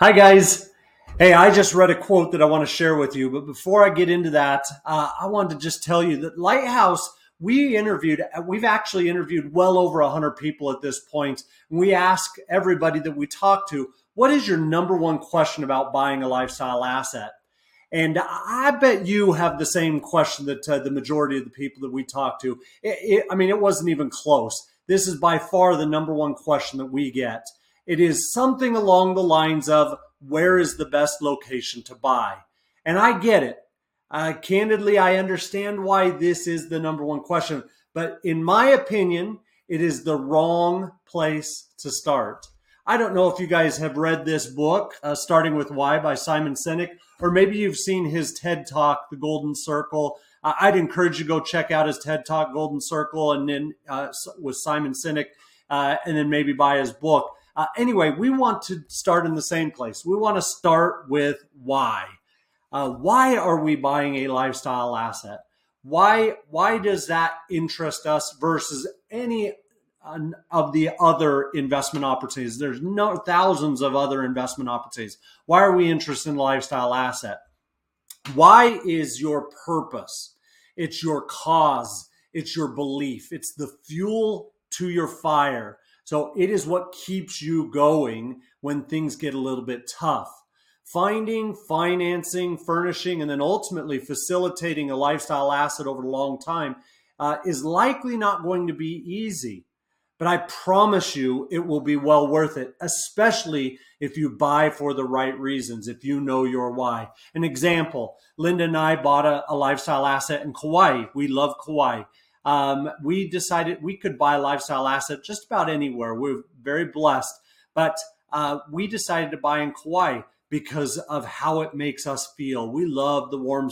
Hi, guys. Hey, I just read a quote that I want to share with you. But before I get into that, uh, I wanted to just tell you that Lighthouse, we interviewed, we've actually interviewed well over 100 people at this point. We ask everybody that we talk to, what is your number one question about buying a lifestyle asset? And I bet you have the same question that uh, the majority of the people that we talk to. It, it, I mean, it wasn't even close. This is by far the number one question that we get. It is something along the lines of where is the best location to buy? And I get it. Uh, candidly, I understand why this is the number one question. But in my opinion, it is the wrong place to start. I don't know if you guys have read this book, uh, Starting with Why by Simon Sinek, or maybe you've seen his TED Talk, The Golden Circle. Uh, I'd encourage you to go check out his TED Talk, Golden Circle, and then uh, with Simon Sinek, uh, and then maybe buy his book. Uh, anyway, we want to start in the same place. We want to start with why. Uh, why are we buying a lifestyle asset? Why why does that interest us versus any of the other investment opportunities? There's no thousands of other investment opportunities. Why are we interested in lifestyle asset? Why is your purpose? It's your cause. It's your belief. It's the fuel to your fire. So it is what keeps you going when things get a little bit tough. Finding, financing, furnishing, and then ultimately facilitating a lifestyle asset over a long time uh, is likely not going to be easy. But I promise you it will be well worth it, especially if you buy for the right reasons, if you know your why. An example Linda and I bought a, a lifestyle asset in Kauai. We love Kauai um, we decided we could buy lifestyle asset just about anywhere. We're very blessed, but uh, we decided to buy in Kauai because of how it makes us feel. We love the warm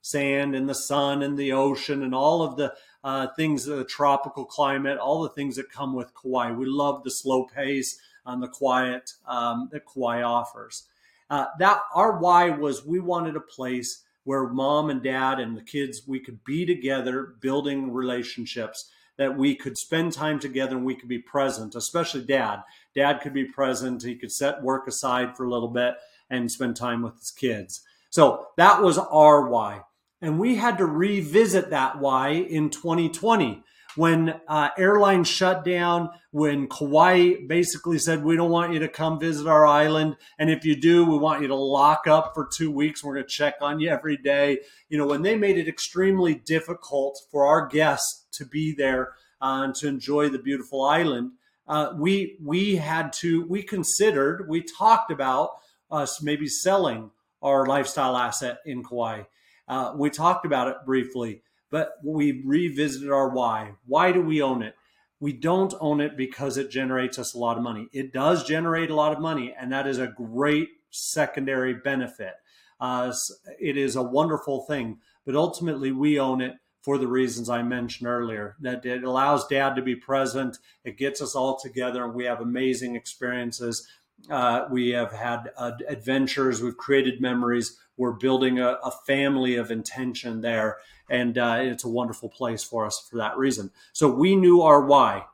sand and the sun and the ocean and all of the uh, things, of the tropical climate, all the things that come with Kauai. We love the slow pace and the quiet um, that Kauai offers. Uh, that our why was we wanted a place where mom and dad and the kids we could be together building relationships that we could spend time together and we could be present especially dad. Dad could be present. He could set work aside for a little bit and spend time with his kids. So that was our why. And we had to revisit that why in 2020 when uh, airlines shut down, when Kauai basically said, we don't want you to come visit our island. And if you do, we want you to lock up for two weeks. We're going to check on you every day. You know, when they made it extremely difficult for our guests to be there uh, and to enjoy the beautiful island, uh, we, we had to, we considered, we talked about us maybe selling our lifestyle asset in Kauai. Uh, we talked about it briefly but we revisited our why. Why do we own it? We don't own it because it generates us a lot of money. It does generate a lot of money, and that is a great secondary benefit. Uh, it is a wonderful thing, but ultimately we own it for the reasons I mentioned earlier. That it allows dad to be present, it gets us all together, and we have amazing experiences. Uh, we have had uh, adventures, we've created memories, we're building a, a family of intention there. And uh, it's a wonderful place for us for that reason. So we knew our why,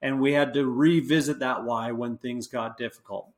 and we had to revisit that why when things got difficult.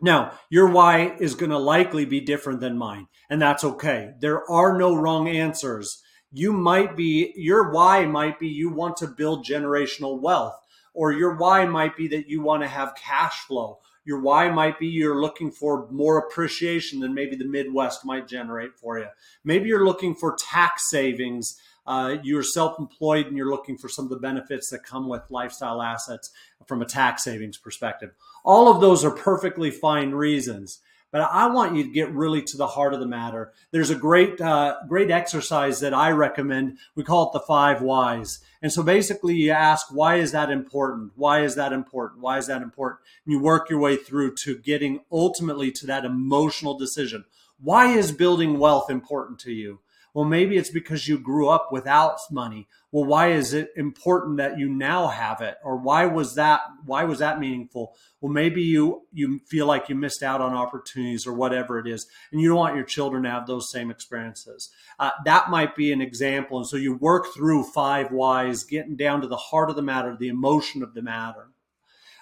Now, your why is going to likely be different than mine, and that's okay. There are no wrong answers. You might be, your why might be you want to build generational wealth, or your why might be that you want to have cash flow, your why might be you're looking for more appreciation than maybe the Midwest might generate for you. Maybe you're looking for tax savings. Uh, you're self-employed and you're looking for some of the benefits that come with lifestyle assets from a tax savings perspective. All of those are perfectly fine reasons. But I want you to get really to the heart of the matter. There's a great, uh, great exercise that I recommend. We call it the five whys. And so basically, you ask, why is that important? Why is that important? Why is that important? And you work your way through to getting ultimately to that emotional decision. Why is building wealth important to you? Well, maybe it's because you grew up without money. Well, why is it important that you now have it? Or why was that why was that meaningful? Well, maybe you you feel like you missed out on opportunities or whatever it is, and you don't want your children to have those same experiences. Uh, that might be an example. And so you work through five whys, getting down to the heart of the matter, the emotion of the matter.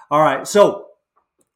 All right. So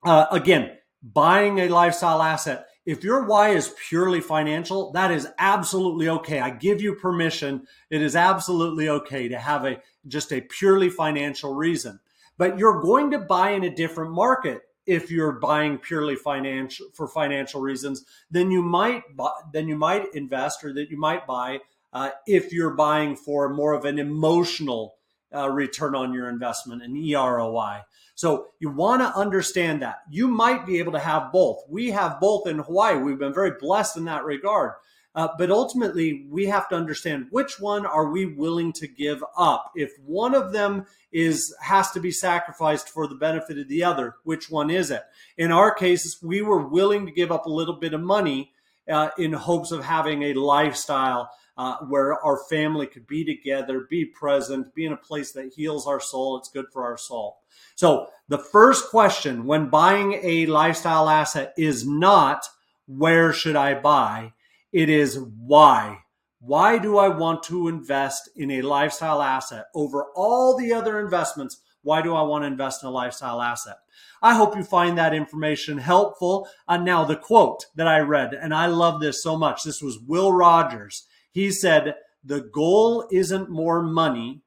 uh, again, buying a lifestyle asset. If your why is purely financial, that is absolutely okay. I give you permission. It is absolutely okay to have a just a purely financial reason. But you're going to buy in a different market if you're buying purely financial for financial reasons then you might buy, then you might invest or that you might buy uh, if you're buying for more of an emotional uh, return on your investment and EROI. So you want to understand that you might be able to have both. We have both in Hawaii. We've been very blessed in that regard. Uh, but ultimately, we have to understand which one are we willing to give up. If one of them is has to be sacrificed for the benefit of the other, which one is it? In our cases, we were willing to give up a little bit of money uh, in hopes of having a lifestyle uh, where our family could be together, be present, be in a place that heals our soul. It's good for our soul. So the first question when buying a lifestyle asset is not where should I buy? It is why. Why do I want to invest in a lifestyle asset over all the other investments? Why do I want to invest in a lifestyle asset? I hope you find that information helpful. Uh, now, the quote that I read, and I love this so much. This was Will Rogers. He said, The goal isn't more money,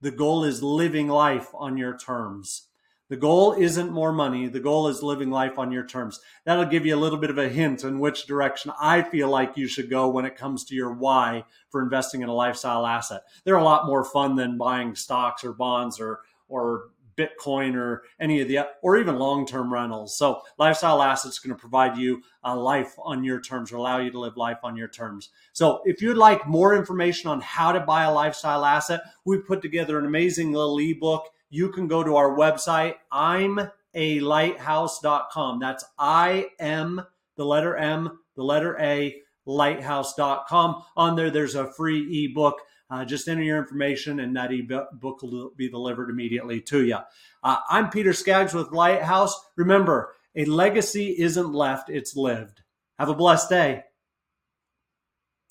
the goal is living life on your terms. The goal isn't more money. The goal is living life on your terms. That'll give you a little bit of a hint in which direction I feel like you should go when it comes to your why for investing in a lifestyle asset. They're a lot more fun than buying stocks or bonds or, or Bitcoin or any of the, or even long term rentals. So, lifestyle assets going to provide you a life on your terms or allow you to live life on your terms. So, if you'd like more information on how to buy a lifestyle asset, we put together an amazing little ebook you can go to our website, I'm a lighthouse.com. That's I M, the letter M, the letter A, lighthouse.com. On there, there's a free ebook. Uh, just enter your information and that ebook will be delivered immediately to you. Uh, I'm Peter Skaggs with Lighthouse. Remember, a legacy isn't left, it's lived. Have a blessed day.